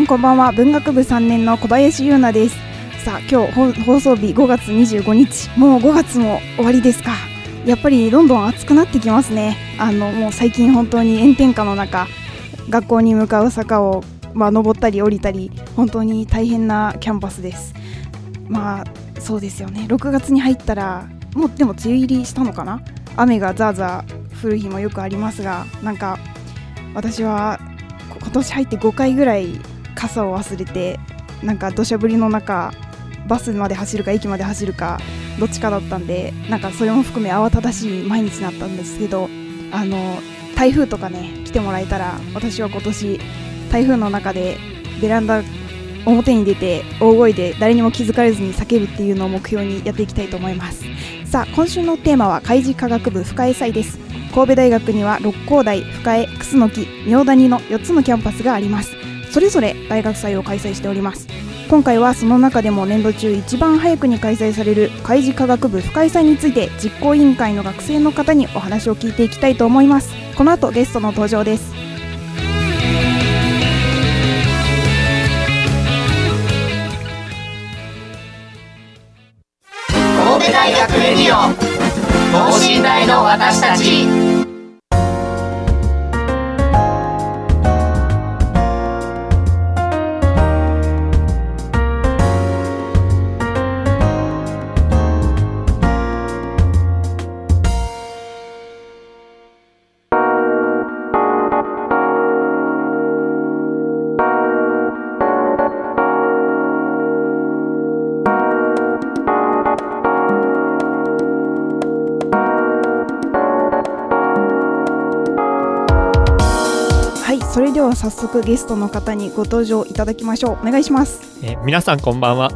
んこんばんは。文学部3年の小林優奈です。さあ今日放送日5月25日。もう5月も終わりですか。やっぱりどんどん暑くなってきますね。あのもう最近本当に炎天下の中学校に向かう坂をまあ登ったり降りたり本当に大変なキャンパスです。まあそうですよね。6月に入ったらもうでも梅雨入りしたのかな。雨がザーザー降る日もよくありますがなんか私は今年入って5回ぐらい傘を忘れてなんか土砂降りの中バスまで走るか駅まで走るかどっちかだったんでなんかそれも含め慌ただしい毎日になったんですけどあの台風とかね来てもらえたら私は今年台風の中でベランダ表に出て大声で誰にも気づかれずに叫ぶっていうのを目標にやっていきたいと思います。さあ今週のテーマは海事科学部深江祭です。神戸大学には六甲台、深江、楠木、明谷の4つのキャンパスがあります。それぞれ大学祭を開催しております。今回はその中でも年度中一番早くに開催される海事科学部深井祭について実行委員会の学生の方にお話を聞いていきたいと思います。この後ゲストの登場です。神戸大学レディオ等身大の私たち。はいそれでは早速ゲストの方にご登場いただきましょう。お願いします。えー皆さんこんばんは、う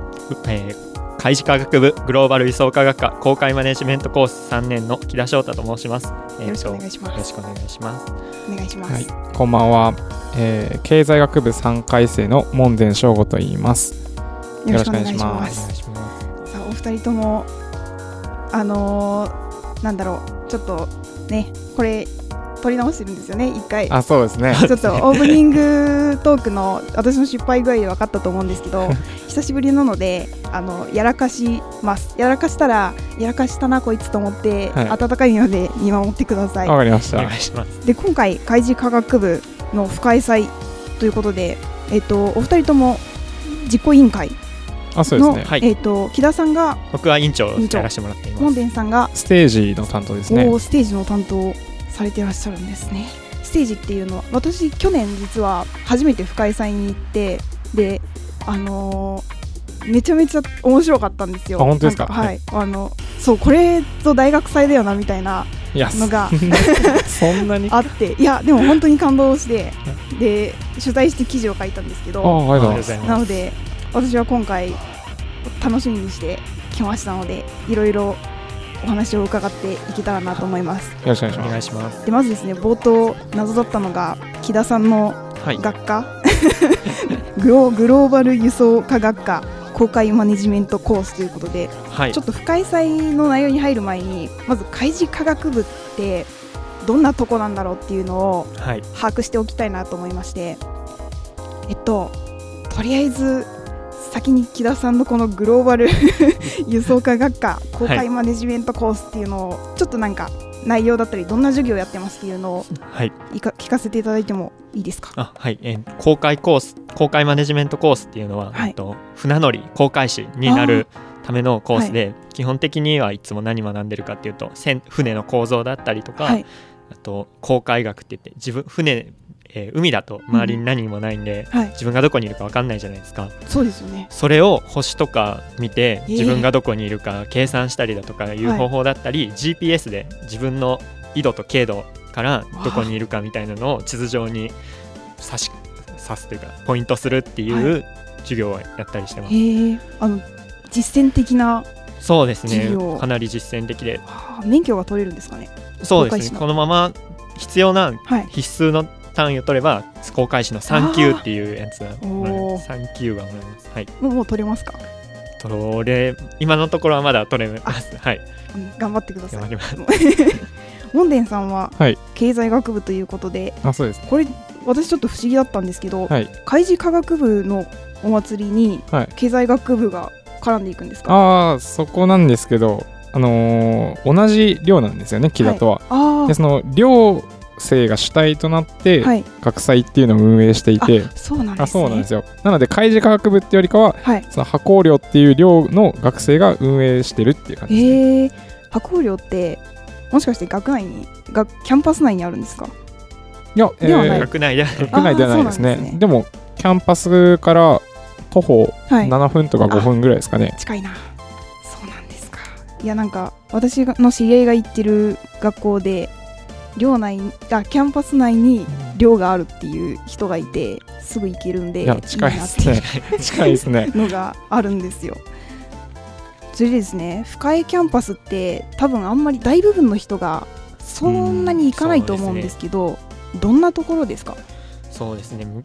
えー海事科学部グローバル輸送科学科公開マネジメントコース3年の木田翔太と申します、えーとよろしくお願いします。よろしくお願いします。お願いします、はい、こんばんは、えー経済学部3回生の門前翔吾と言います。よろしくお願いしよろしくお願いしますお願いします。さあお二人ともあのーなんだろうちょっとねこれ撮り直してるんですよね一回あ、そうですね。ちょっとオープニングトークの私の失敗具合で分かったと思うんですけど 久しぶりなのであのやらかしますやらかしたらやらかしたなこいつと思って、はい温かい目で見守ってくださいわかりましたお願。いしますで今回海事科学部の深井祭ということで、えっとお二人とも実行委員会あ、そうですの、ね。はいえっと木田さんが僕は委員長を委員長やらせてもらっています門田さんがステージの担当ですね。おーステージの担当をされてらっしゃるんですね。ステージっていうのは私去年実は初めて深井祭に行ってであのーめちゃめちゃ面白かったんですよ。あ本当ですか？はい。あのそうこれぞ大学祭だよなみたいなのがそんなに？あ、あって。いやでも本当に感動してで取材して記事を書いたんですけあどありがとうございます。ざいなので私は今回楽しみにしてきましたのでいろいろお話を伺っていけたらなと思います。よろしくお願いしお願ます。いします。でまずですね冒頭謎だったのが木田さんのはい。学科、グログローバル輸送科学科公開マネジメントコースということで、はい。ちょっと深い祭の内容に入る前にまず海事科学部ってどんなとこなんだろうっていうのをはい。把握しておきたいなと思いましてえっととりあえず先に木田さんのこのグローバル 輸送科学科公開マネジメントコースっていうのをちょっとなんか内容だったりどんな授業をやってますっていうのをはい。いか聞かせていただいてもいいですか？あはい、えー公開コース公開マネジメントコースっていうのは、はい。えっと船乗り航海士になるためのコースで、基本的にはいつも何学んでるかっていうと船船の構造だったりとか、はい。あと航海学って言って自分船、えー海だと周りに何もないんで、はい。自分がどこにいるか分かんないじゃないですか。そうですよね。それを星とか見てえー。自分がどこにいるか計算したりだとかいうはい方法だったり、GPS で自分の緯度と経度からどこにいるかみたいなのを地図上に指し指すというかポイントするっていう授業をやったりしてます、へえあの実践的な、そうですね。かなり実践的で。はあ免許が取れるんですかね。そうですね。このまま必要なはい。必須の単位を取れば航海士の3級っていうやつはもらえおー。ます3級はもらえますはい。もうもう取れますか？取れ今のところはまだ取れます。はい。うん頑張ってください。頑張ります。モンデンさんははい。経済学部ということであそうです。これ私ちょっと不思議だったんですけど、はい。海事科学部のお祭りにはい。経済学部が絡んでいくんですか、ああそこなんですけどあのー同じ寮なんですよね木田とは、あでその寮生が主体となって、あはい。学祭っていうのを運営していて。そうなんですね。あそうなんですよ。なので海事科学部ってよりかははい。その波光寮っていう寮の学生が運営してるっていう感じですね、へえ。波光寮ってもしかして学内に学キャンパス内にあるんですか？いや、ではない。学内では学内ではないですね。ねでもキャンパスから徒歩はい。7分とか5分ぐらいですかね、近いな。そうなんですか。いやなんか私の知り合いが行ってる学校で寮内にあキャンパス内に寮があるっていう人がいてすぐ行けるんでいや近いですね。近いですね。のがあるんですよ。それでですね深江キャンパスって多分あんまり大部分の人がそんなに行かないと思うんですけど、どんなところですか？そうですね。む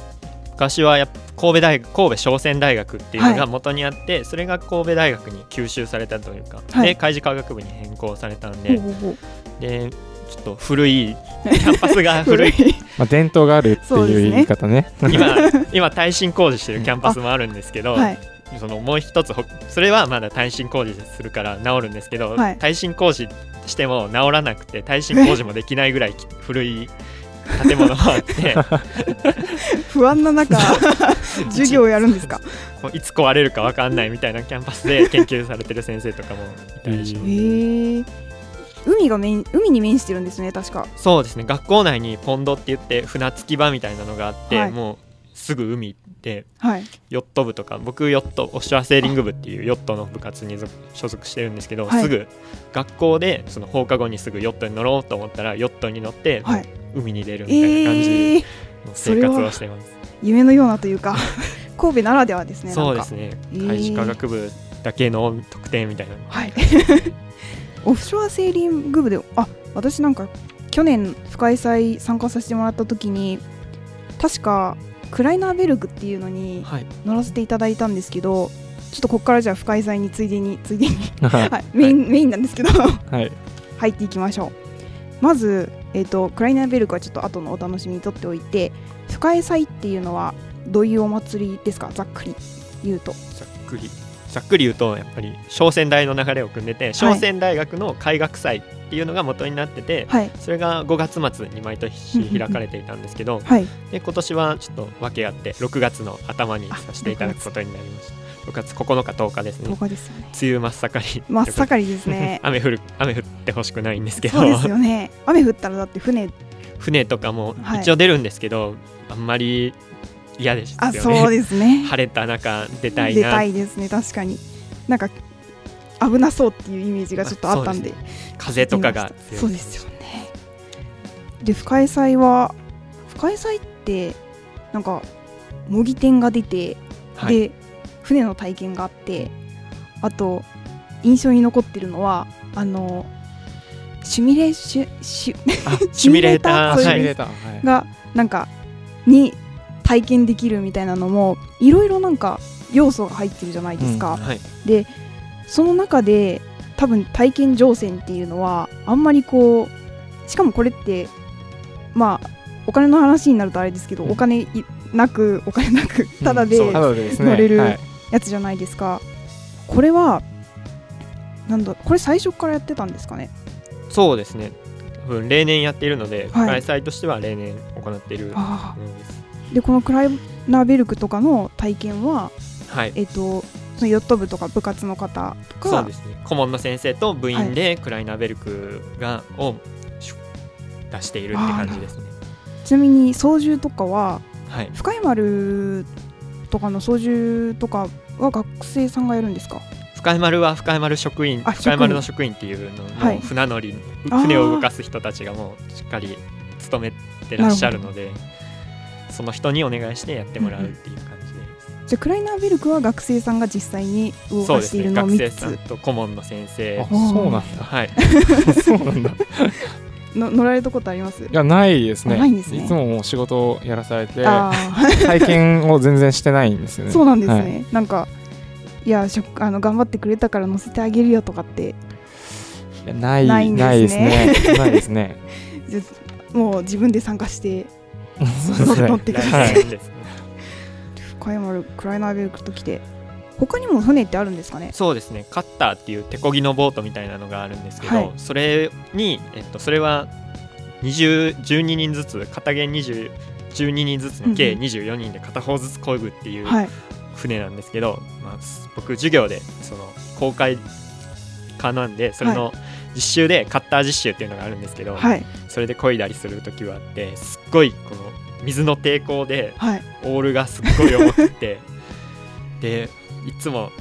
昔はやっぱ神戸大学神戸商船大学っていうのが元にあって、それが神戸大学に吸収されたというか、はい。で海事科学部に変更されたんほうでほうほう。でちょっと古いキャンパスが古い。まあ、伝統があるっていう言い方ね。今 今耐震工事してるキャンパスもあるんですけど、はい。そのもう一つほそれはまだ耐震工事するから治るんですけど、はい。耐震工事しても治らなくて耐震工事もできないぐらいき古い建物もあって 不安な中 授業をやるんですか？もういつ壊れるか分かんないみたいなキャンパスで研究されてる先生とかもいたりします。へえ海が面海に面してるんですね確か。そうですね。学校内にポンドって言って船着き場みたいなのがあって、はい。もうすぐ海ではい。ヨット部とか僕ヨットオフショアセーリング部っていうヨットの部活に属所属してるんですけど、はい。すぐ学校でその放課後にすぐヨットに乗ろうと思ったらヨットに乗ってはい。海に出るみたいな感じえー、の生活をしてます、夢のようなというか 神戸ならではですねそうですね。えー。海事科学部だけの特典みたいなのはいオフショアセーリング部であ私なんか去年深井祭参加させてもらった時に確かクライナーベルクっていうのにはい。乗らせていただいたんですけどちょっとここからじゃあ深井祭についでについでに、ははい、メイン、メインなんですけどい。入っていきましょう。まず、えー、とクライナーベルクはちょっと後のお楽しみにとっておいて深江祭っていうのはどういうお祭りですか？ざっくり言うと。ざっくりざっくり言うとやっぱり商船大の流れを組んでて商船大学の海学祭っていうのが元になってて、はい。それが5月末に毎年開かれていたんですけど はい。で今年はちょっと訳あって6月の頭にさせていただくことになりました。6月9日10日ですね。10日ですよね。梅雨真っ盛り。真っ盛りですね。雨降る雨降ってほしくないんですけど。そうですよね。雨降ったらだって船。船とかもはい。一応出るんですけど、あんまり嫌ですよあねそうですね。晴れた中出たい出なたいですね。確かに。なんか危なそうっていうイメージがちょっとあったんで。風とかが強いそうですよね。で深江祭は深江祭ってなんか模擬店が出て、はい。で船の体験があってあと印象に残ってるのはあのシミュレーションシュあシミュレーター。そういうはいシミュレーター。はい。がなんかに体験できるみたいなのもいろいろなんか要素が入ってるじゃないですか、はい。でその中で多分体験乗船っていうのはあんまりこうしかもこれってまあお金の話になるとあれですけど、うん。お金いなくお金なくただでそう乗れるはい。やつじゃないですか、これはなんだこれ最初からやってたんですかね？そうですね。例年やっているので、はい。開催としては例年行っているですでこのクライナーベルクとかの体験ははい。えっとそのヨット部とか部活の方とかそうですね。顧問の先生と部員でクライナーベルクがをし出しているって感じですね。ちなみに操縦とかははい。深井丸とかの操縦とかは学生さんがやるんですか？深井丸は深井丸職員あ深井丸の職員っていうのはい。の船乗り、あー。船を動かす人たちがもうしっかり勤めてらっしゃるのでその人にお願いしてやってもらうっていう感じです、じゃあクライナーベルクは学生さんが実際に動そうですかしているのをね。学生3つさんと顧問の先生。あそうなんだ。はいそうなんだ。いの乗られたことありますやないですねあないんですね。いつももう仕事をやらされてあ体験を全然してないんですよあね。そうなんですね、はい。なんかいやしょあの頑張ってくれたから乗せてあげるよとかって。いやないないんですね。ないですね。もう自分で参加して乗ってくださはいいですね。深山丸クライナーベルクと来て他にも船ってあるんですかねそうですね。カッターっていう手漕ぎのボートみたいなのがあるんですけど、はい。それに、えっと、それは20 12人ずつ片弦20 12人ずつの計うんうん。24人で片方ずつ漕ぐっていうはい。船なんですけど、まあ、す僕授業でその公開科なんでそれの実習でカッター実習っていうのがあるんですけど、はい。それで漕いだりする時はあってすっごいこの水の抵抗ではい。オールがすっごい重くて でいつも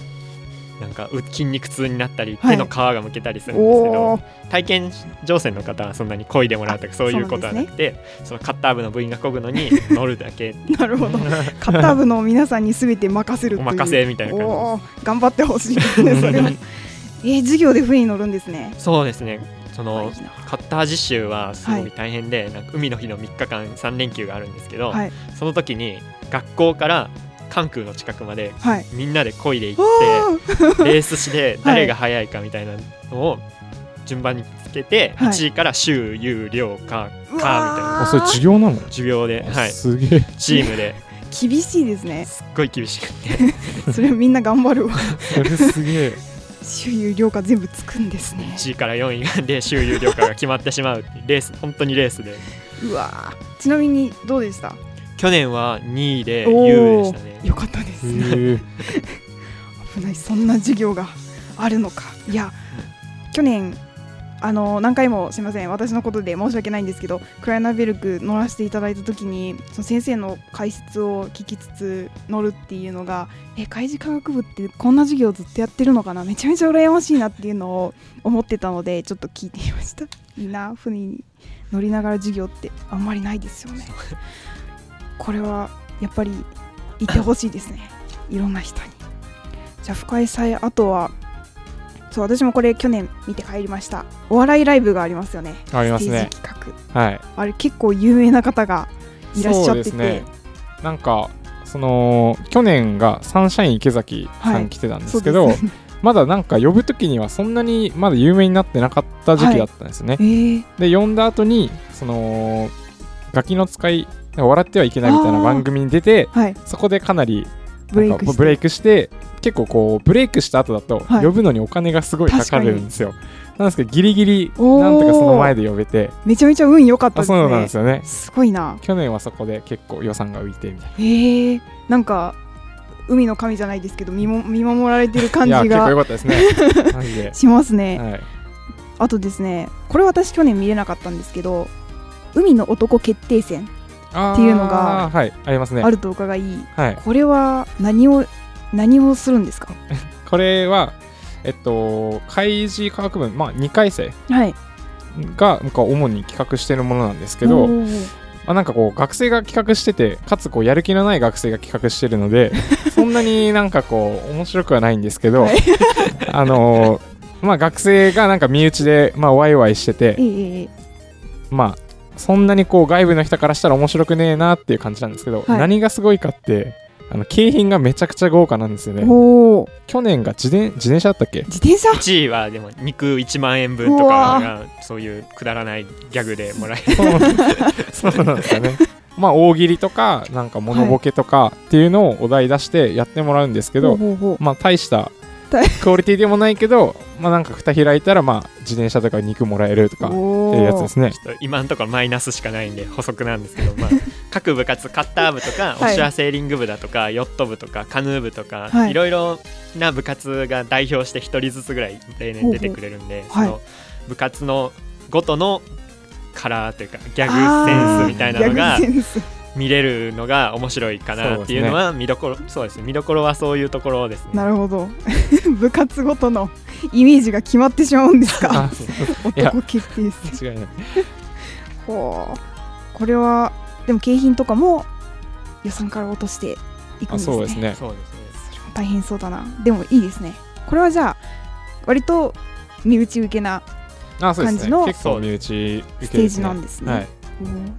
なんかう筋肉痛になったりはい。手の皮がむけたりするんですけど、おー。体験乗船の方はそんなに漕いでもらうとかそういうことはなくてそのカッター部の部員が漕ぐのに 乗るだけ。なるほど。カッター部の皆さんに全て任せるお任せみたいな感じ頑張ってほしいですねそれは えー、授業で船に乗るんですね。そうですね。そのカッター実習はすごい大変で、なんか海の日の3日間3連休があるんですけど、はい。その時に学校から関空の近くまではい。みんなで漕いで行って レースして誰が速いかみたいなのを順番につけて、はい。1位から週有料かかうみたいな。わあそれ授業なの？授業で、はい、すげえ。チームで。ー 厳しいですね。すっごい厳しくて。それみんな頑張るわ。それすげえ周遊量価全部つくんですね。1位から4位で週有料価が決まってしまうレース本当にレースで。うわー。ちなみにどうでした？去年は2位でお U ーでしたね。よかったです。危ない。そんな授業があるのか。いや去年あの何回もすみません私のことで申し訳ないんですけどクライナベルク乗らせていただいた時にその先生の解説を聞きつつ乗るっていうのがえ海事科学部ってこんな授業ずっとやってるのかな？めちゃめちゃ羨ましいなっていうのを思ってたのでちょっと聞いてみました。いいな船に乗りながら授業ってあんまりないですよね。これはやっぱり行ってほしいですね。いろんな人に。じゃあ深井祭あとはそう私もこれ去年見て帰りました。お笑いライブがありますよね。ありますね。はい。あれ結構有名な方がいらっしゃって。て、ですね。なんかその去年がサンシャイン池崎さはいん来てたんですけど、ですね。まだなんか呼ぶ時にはそんなにまだ有名になってなかった時期だったんですね、えー、で呼んだ後にそのガキの使い笑ってはいけないみたいな番組に出てはい。そこでかなりブレイクして結構こうブレイクした後だとはい。呼ぶのにお金がすごいかかるんですよ、なんですけどギリギリなんとかその前で呼べて。めちゃめちゃ運良かったですね。あそうなんですよね。すごいな。去年はそこで結構予算が浮いてみたいえー、なんか海の神じゃないですけど見も見守られてる感じないや結構良がかったですね。しますね、はい、あとですねこれ私去年見れなかったんですけど海の男決定戦っていうのがはい。ありますね。あると伺い、はい。これは何を何をするんですか？これはえっと海事科学部まあ2回生はい。がなんか主に企画してるものなんですけど、まあ、なんかこう学生が企画しててかつこうやる気のない学生が企画してるので そんなになんかこう面白くはないんですけど、はい。あのーまあ学生がなんか身内でまあワイワイしててまあそんなにこう外部の人からしたら面白くねえなっていう感じなんですけど、はい。何がすごいかってあの景品がめちゃくちゃ豪華なんですよえね去年が自転自転車だったっけ？自転車？1位はでも肉1万円分とかがそういうくだらないギャグでもらえる。そう。なんですよね。まあ大喜利とかなんかモノボケとかっていうのをお題出してやってもらうんですけど、まあ大した大クオリティでもないけど、まあなんか蓋開いたらまあ自転車とか肉もらえるとかっておいうやつですね。ちょっと今のところマイナスしかないんで補足なんですけど、まあ、各部活カッター部とかはい。オシュアセーリング部だとかヨット部とかカヌー部とか、はい。い、ろいろな部活が代表して1人ずつぐらい例年出てくれるんでその部活のごとのカラーというかギャグセンスみたいなのが見れるのが面白いかなっていうのは見どころそうですね。見どころはそういうところですね。なるほど。部活ごとのイメージが決まってしまうんですか？男決定戦。間違いない。ほう。これはでも景品とかも予算から落としていくんあですね。そうですね。そうですね。大変そうだな。でもいいですね。これはじゃあ割と身内受けな感じのね結構身内受けステージなんですね。はい。うん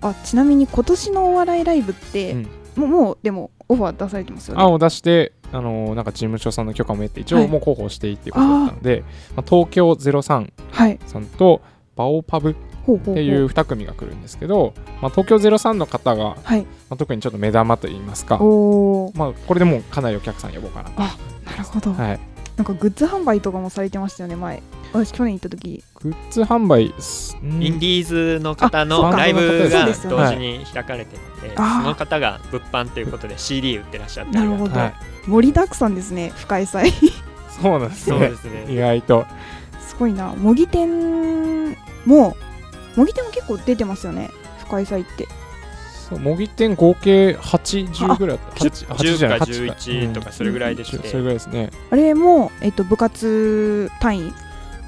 あちなみに今年のお笑いライブって、うん。もうもうでもオファー出されてますよね？案を出して、あのーなんか事務所さんの許可も得て一はい。応もう広報していいっていうことだったので、まあ、東京03はい。さんとバオパブっていう2組が来るんですけど、まあ、東京03の方が、はい。まあ、特にちょっと目玉といいますか、まあ、これでもうかなりお客さん呼ぼうかなと。なるほど、はい、なんかグッズ販売とかもされてましたよね前。私去年行った時。グッズ販売インディーズの方のライブが同時に開かれてるので、あー。その方が物販ということで CD 売ってらっしゃったりな。るほど、はい、盛りだくさんですね深井祭そうなんですね。そうですね。意外と。すごいな。模擬店も模擬店も結構出てますよね深井祭ってそう模擬店合計80ぐらいあった。8 10じゃないか8 11とかそれぐらいでしてそれぐらいですねあれも、えっと、部活単位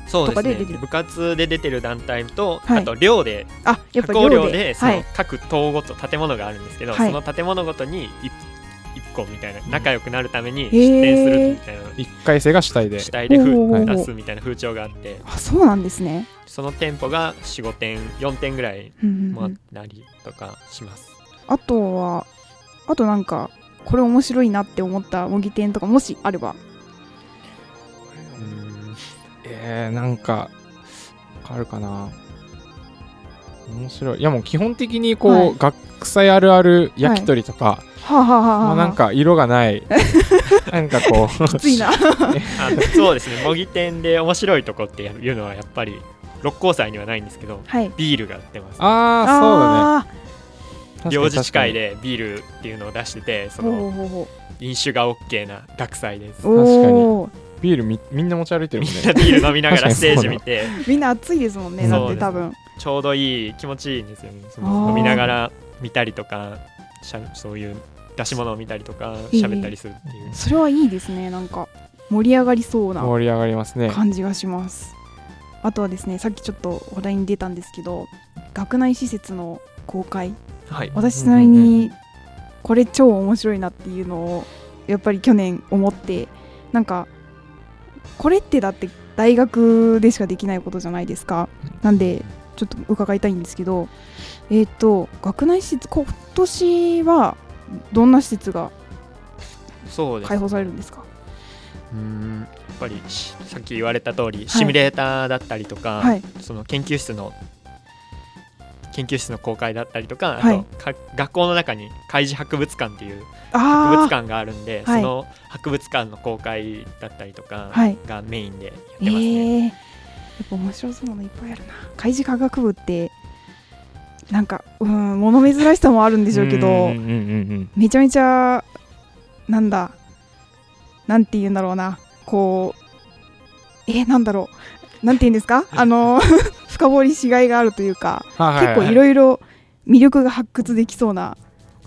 そうですねとかで出てる部活で出てる団体と、はいあと寮であやっぱ寮で寮でそはいの各棟ごと建物があるんですけど、はいその建物ごとに一一個みたいな仲良くなるためにー出店するみたいな1回生が主体で主体で出すみたいな風潮があってあそうなんですね、その店舗が45店4店ぐらいうんうんうんもあったりとかします、あとはあとなんかこれ面白いなって思った模擬店とかもしあれば。うん。えー、なんかあるかな。面白い。いやもう基本的にこう、はい。学祭あるある焼き鳥とか、はあ、はあはあはあ、まあ、なんか色がない。なんかこう。きついな。あそうですね。模擬店で面白いとこっていうのはやっぱり六甲祭にはないんですけどはい。ビールが売ってます、ああそうだね領事地会でビールっていうのを出しててその飲酒が OK な学祭です。うおー。ビールみみんな持ち歩いてるみんもんねなビール飲みながら確かにステージ見て。みんな暑いですもんねだって多分。ちょうどいい気持ちいいんですよね。その飲みながら見たりとかしゃそういう出し物を見たりとか喋ったりするっていう、それはいいですねなんか盛り上がりそうな盛り上がりますね。感じがします。あとはですねさっきちょっと話題に出たんですけど学内施設の公開はい。私なりにこれ超面白いなっていうのをやっぱり去年思ってなんかこれってだって大学でしかできないことじゃないですか。なんでちょっと伺いたいんですけどえっ、と学内施設今年はどんな施設が開放されるんですか？うんやっぱりしさっき言われた通りシミュレーターだったりとか、はい。その研究室の研究室の公開だったりとか,、はい。あとか学校の中に開示博物館っていう博あ物館があるんで、はい。その博物館の公開だったりとかはい。がメインでやってえますね。ー、やっぱ面白そうなのいっぱいあるな。開示科学部ってなんかうん物珍しさもあるんでしょうけどうん。めちゃめちゃなんだなんて言うんだろうな。こうえなんだろう。なんて言うんですか？あの深掘りしがいがあるというかはいはい結構いろいろ魅力が発掘できそうな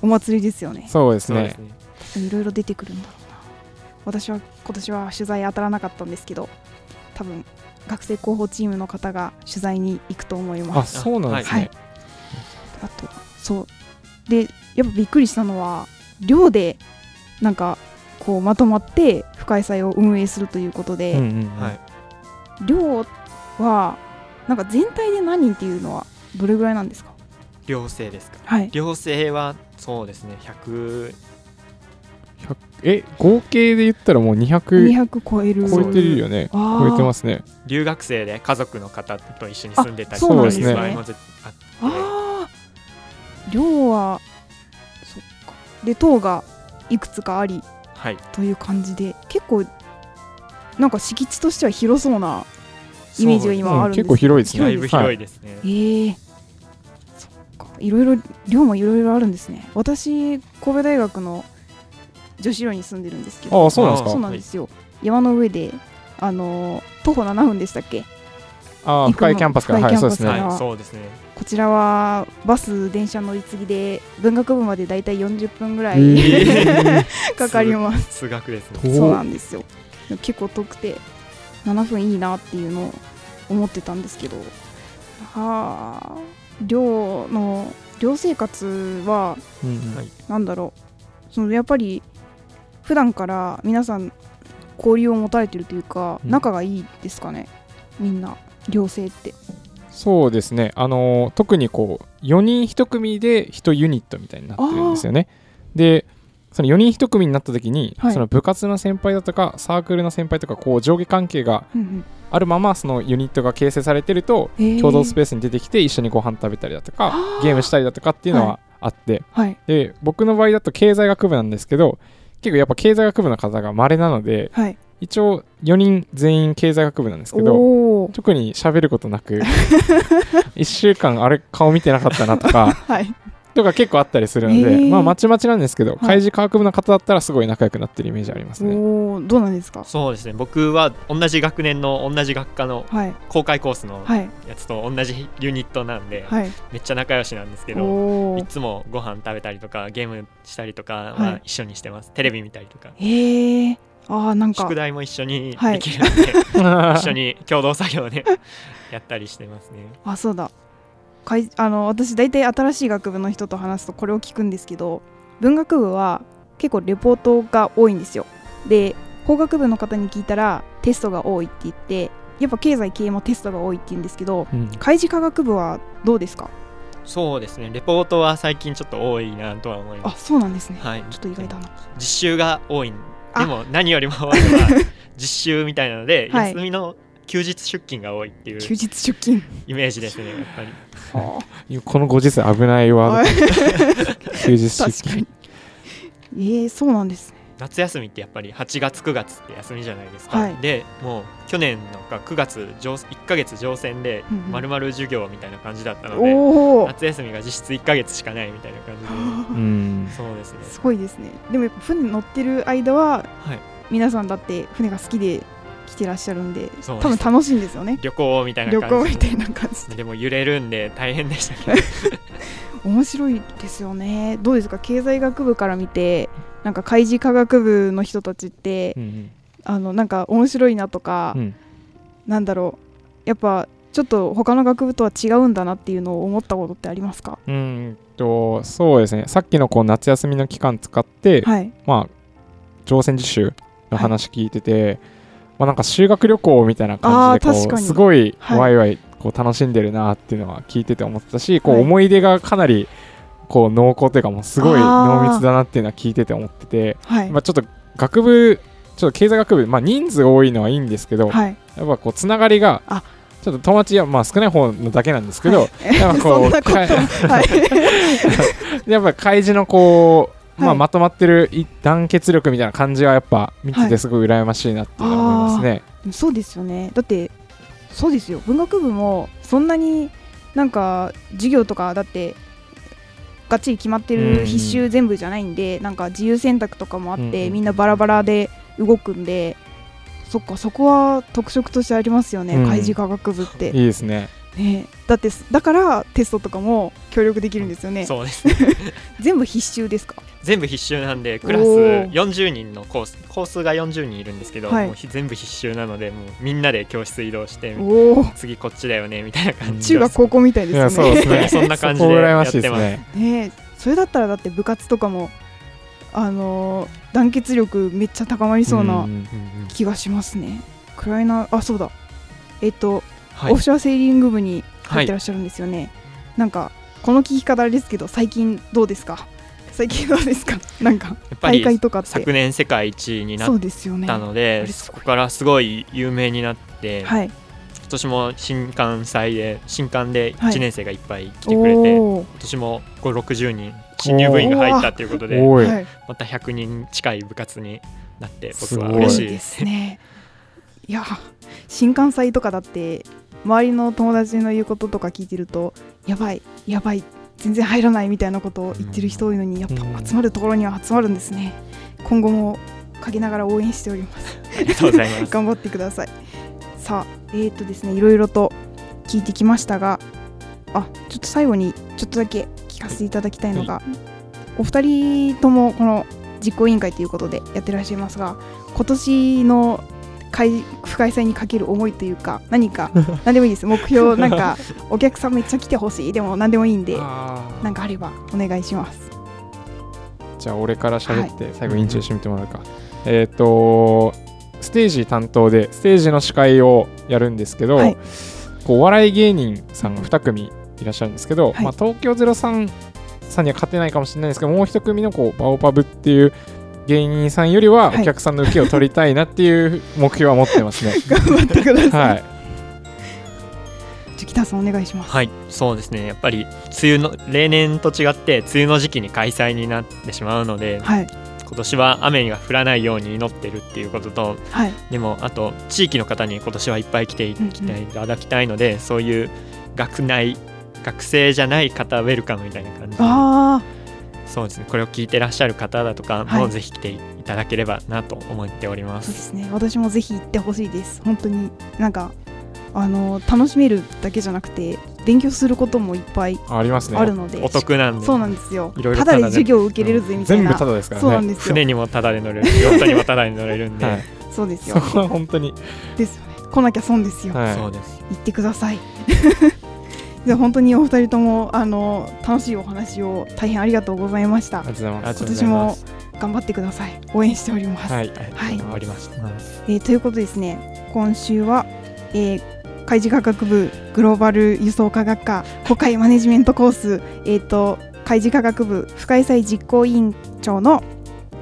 お祭りですよね。そうですね。いろいろ出てくるんだろうな。私は今年は取材当たらなかったんですけど多分学生広報チームの方が取材に行くと思いあます。そうなんですはい。ね、あとそう。でやっぱびっくりしたのは寮でなんかこうまとまって深井祭を運営するということで、うんうんうん。はい。寮はなんか全体で何人っていうのはどれぐらいなんですか？寮生ですか？はい。寮生はそうですね100 100え合計で言ったらもう200 200超える。超えてるよね。超えてますね。留学生で家族の方と一緒に住んでたりあそうなんですね。場合も絶あって。ああ寮はそっか。で棟がいくつかありはい。という感じで結構なんか敷地としては広そうなイメージが今あるんですうん結構広いですね。だいぶ広はいですね、ええそっか。いろいろ寮もいろいろあるんですね。私神戸大学の女子寮に住んでるんですけど。ああそうなんですか？そうなんですよ、山の上であの徒歩7分でしたっけ？あ深いキャンパスから。はいそうですね。はいそうですね。こちらはバス電車乗り継ぎで文学部までだいたい40分ぐらい、え かかります。数学ですね。遠そうなんですよ。結構遠くて7分いいなっていうのを思ってたんですけど。はあ寮の寮生活はうんはい。なんだろう。そのやっぱり普段から皆さん交流を持たれてるというか、うん。仲がいいですかね。みんな寮生って。そうですね。あのー特にこう4人1組で1ユニットみたいになってるんですよね。でその4人1組になった時に、はい。その部活の先輩だとかサークルの先輩とかこう上下関係がうんあるままそのユニットが形成されてるとうん共同スペースに出てきて一緒にご飯食べたりだとかあ。ーゲームしたりだとかっていうのはあって、はい。で僕の場合だと経済学部なんですけど結構やっぱ経済学部の方が稀なのではい。一応4人全員経済学部なんですけど特に喋ることなく 1週間あれ顔見てなかったなとかはいとか結構あったりするので、へー。まあまちまちなんですけど、い。開示科学部の方だったらすごい仲良くなってるイメージありますね。おおどうなんですか？そうですね。僕は同じ学年の同じ学科のはい。公開コースのはい。やつと同じユニットなんで、はい。めっちゃ仲良しなんですけどいつもご飯食べたりとかゲームしたりとかははい。一緒にしてます、テレビ見たりとか。へえああなんか。宿題も一緒にはい。できるので、一緒に共同作業でやったりしてますね。あそうだかいあの私大体新しい学部の人と話すとこれを聞くんですけど文学部は結構レポートが多いんですよ。で工学部の方に聞いたらテストが多いって言ってやっぱ経済系もテストが多いって言うんですけどうん。開示科学部はどうですか？そうですね。レポートは最近ちょっと多いなとは思いあます。そうなんですね、はい。ちょっと意外だな。実習が多いでも何よりも 実習みたいなので、はい。休みの休日出勤が多いっていう休日出勤。イメージですねやっぱり。このご時世危ないワはい。ー ド休日出確かに。えー、そうなんですね。夏休みってやっぱり8月9月って休みじゃないですか、はい。でもう去年のが9月上1ヶ月乗船でうんうん。まるまる授業みたいな感じだったので、おお夏休みが実質1ヶ月しかないみたいな感じ うん。でそうですね。すごいですね。でもやっぱ船乗ってる間ははい。皆さんだって船が好きで来てらっしゃるんで多分楽しいんですよね。旅行みたいな旅感じ行みたいな感じで。でも揺れるんで大変でしたけど 面白いですよね。どうですか？経済学部から見てなんか開示科学部の人たちって、うんあのなんか面白いなとか、うん。なんだろう。やっぱちょっと他の学部とは違うんだなっていうのを思ったことってありますか？うんとそうですね。さっきのこう夏休みの期間使って、はい。まあ乗船実習の話聞いてて、まあなんか修学旅行みたいな感じでこうすごいはい。ワイワイこう楽しんでるなっていうのは聞いてて思ってたし、こうはい思い出がかなりこう濃厚というかもうすごい濃密だなっていうのは聞いてて思ってて、はい、まあ、ちょっと学部ちょっと経済学部、まあ、人数多いのはいいんですけど、はい。やっぱこうつながりがあ。ちょっと友達はまあ少ない方のだけなんですけど、はい。やっぱこう やっぱ開示のこう、まあ、はい。まとまってるい団結力みたいな感じはやっぱ見てはい。てすごい羨ましいなって思いますね。そうですよね。だってそうですよ。文学部もそんなになんか授業とかだってがっちり決まってうんる必修全部じゃないんで、なんか自由選択とかもあって、うん。みんなバラバラで動くんでそっかそこは特色としてありますよね、うん。開示科学部って、いいですね。ね、だってだからテストとかも協力できるんですよね。そうですね。全部必修ですか？全部必修なんでクラスおー。40人のコースコースが40人いるんですけど、はい。もうひ全部必修なのでもうみんなで教室移動しておお次こっちだよねみたいな感じ中学高校みたいですよね。そうですね。そんな感じでやってます。ね。ねえそれだったらだって部活とかもあのー団結力めっちゃ高まりそうなうん気がしますね。暗いなあそうだ。えっと、はいオフショアセーリング部にはい入ってらっしゃるんですよね。なんかこの聞き方ですけど最近どうですか？最近どうですか？なんか大り会とか昨年世界一になそっうですよね。たので、あれすごいそこからすごい有名になって、はい。今年も新刊祭で新刊ではい。1年生がいっぱい来てくれて、今おー。年も560人新入部員が入ったということでまた100人近い部活になって僕は嬉しいでですすね。いや新幹祭とかだって周りの友達の言うこととか聞いてるとやばいやばい全然入らないみたいなことを言ってる人多いのにやっぱうん集まるところには集まるんですね。こ今後も陰ながら応援しております。ありがとうございます。頑張ってください。さあえー、とですねいろいろと聞いてきましたがあちょっと最後にちょっとだけ聞かせていただきたいのが、お二人ともこの実行委員会ということでやってらっしゃいますが今年の開不開催にかける思いというか何か何でもいいです。目標なんかお客さんめっちゃ来てほしい。でも何でもいいんであー。なんかあればお願いします。じゃあ俺から喋って最後インチューしてみてもらうか、えっ、とステージ担当でステージの司会をやるんですけど、はい。こうお笑い芸人さんが2組いらっしゃるんですけど、はい。まあ、東京03さんには勝てないかもしれないですけどもう1組のこうバオパブっていう芸人さんよりははい。お客さんの受けを取りたいなっていう目標は持ってますね。頑張ってください、はい、じゃあ北さんお願いします。はい。そうですね。やっぱり梅雨の例年と違って梅雨の時期に開催になってしまうのではい。今年は雨が降らないように祈ってるっていうこととはい。でもあと地域の方に今年はいっぱい来ていきたいいただきたいので、そういう学内学生じゃない方ウェルカムみたいな感じで。あそうですね。これを聞いてらっしゃる方だとかはい。もぜひ来ていただければなと思っておりま、あそうですすね。私もぜひ行ってほしいです。本当になんかあの楽しめるだけじゃなくて勉強することもいっぱいありますね。あるので、お得なんで。そうなんですよ。いろいろただで授業を受けれるぜみたいな、全部タダですからね。そうなんですよ。船にもタダで乗れる。ヨットにもタダで乗れるんで、はい、そうですよ。そこは本当に、ですよね。来なきゃ損ですよ、はい、そうです。行ってくださいじゃあ本当にお二人ともあの楽しいお話を大変ありがとうございました。ありがとうございます。ありがとうございます頑張ってください。応援しております、はい、はい。頑張りました、えーということですね。今週は、えー海事科学部グローバル輸送科学科国会マネジメントコース、えー、と海事科学部不開催実行委員長の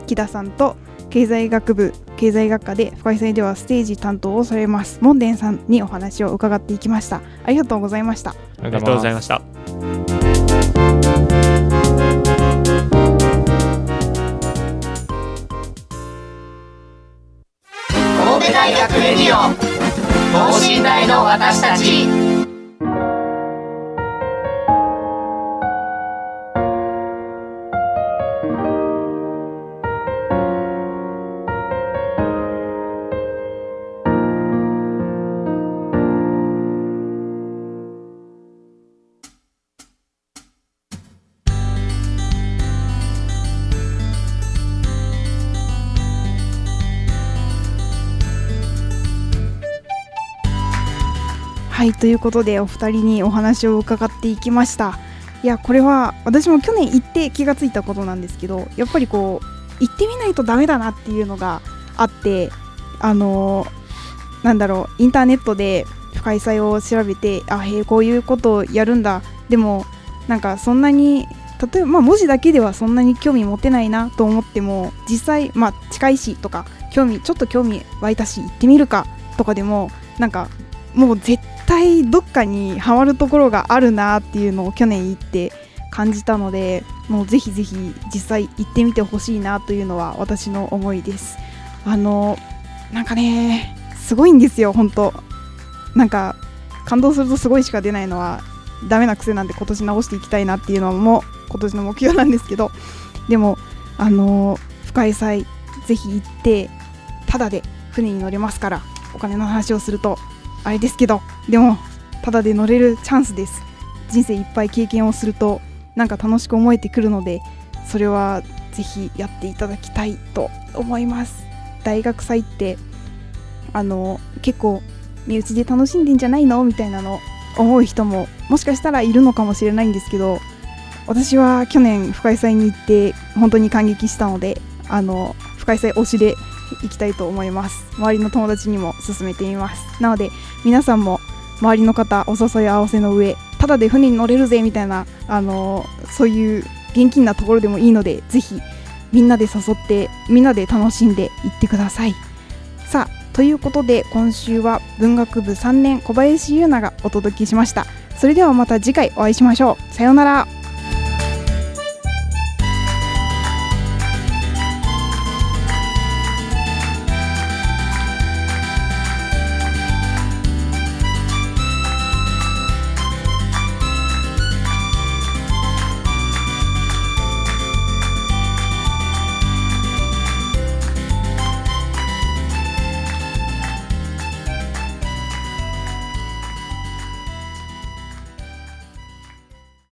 木田さんと経済学部経済学科で不開催ではステージ担当をされます門田さんにお話を伺っていきました。ありがとうございました。あありがとうございました。神戸大学レディオ等身大の私たちいということでお二人にお話を伺っていきました。いやこれは私も去年行って気がついたことなんですけどやっぱりこう行ってみないとダメだなっていうのがあってあのなんだろうインターネットで開催を調べてあへえこういうことをやるんだ。でもなんかそんなに例えば、まあ、文字だけではそんなに興味持てないなと思っても実際、まあ、近いしとか興味ちょっと興味湧いたし行ってみるかとかでもなんかもう絶対どっかにハマるところがあるなっていうのを去年行って感じたのでもうぜひぜひ実際行ってみてほしいなというのは私の思いです。あのなんかねすごいんですよ本当。なんか感動するとすごいしか出ないのはダメな癖なんで今年直していきたいなっていうのも今年の目標なんですけど。でもあの不開催ぜひ行ってただで船に乗れますからお金の話をするとあれですけどでもただで乗れるチャンスです。人生いっぱい経験をするとなんか楽しく思えてくるのでそれはぜひやっていただきたいと思います。大学祭ってあの結構身内で楽しんでんじゃないの？みたいなの思う人ももしかしたらいるのかもしれないんですけど私は去年不開催に行って本当に感激したのであの不開催推しで行きたいと思います。周りの友達にも勧めてみます。なので皆さんも周りの方お誘い合わせの上ただで船に乗れるぜみたいなあのそういう現金なところでもいいのでぜひみんなで誘ってみんなで楽しんでいってください。さあということで今週は文学部3年小林優奈がお届けしました。それではまた次回お会いしましょう。さようなら。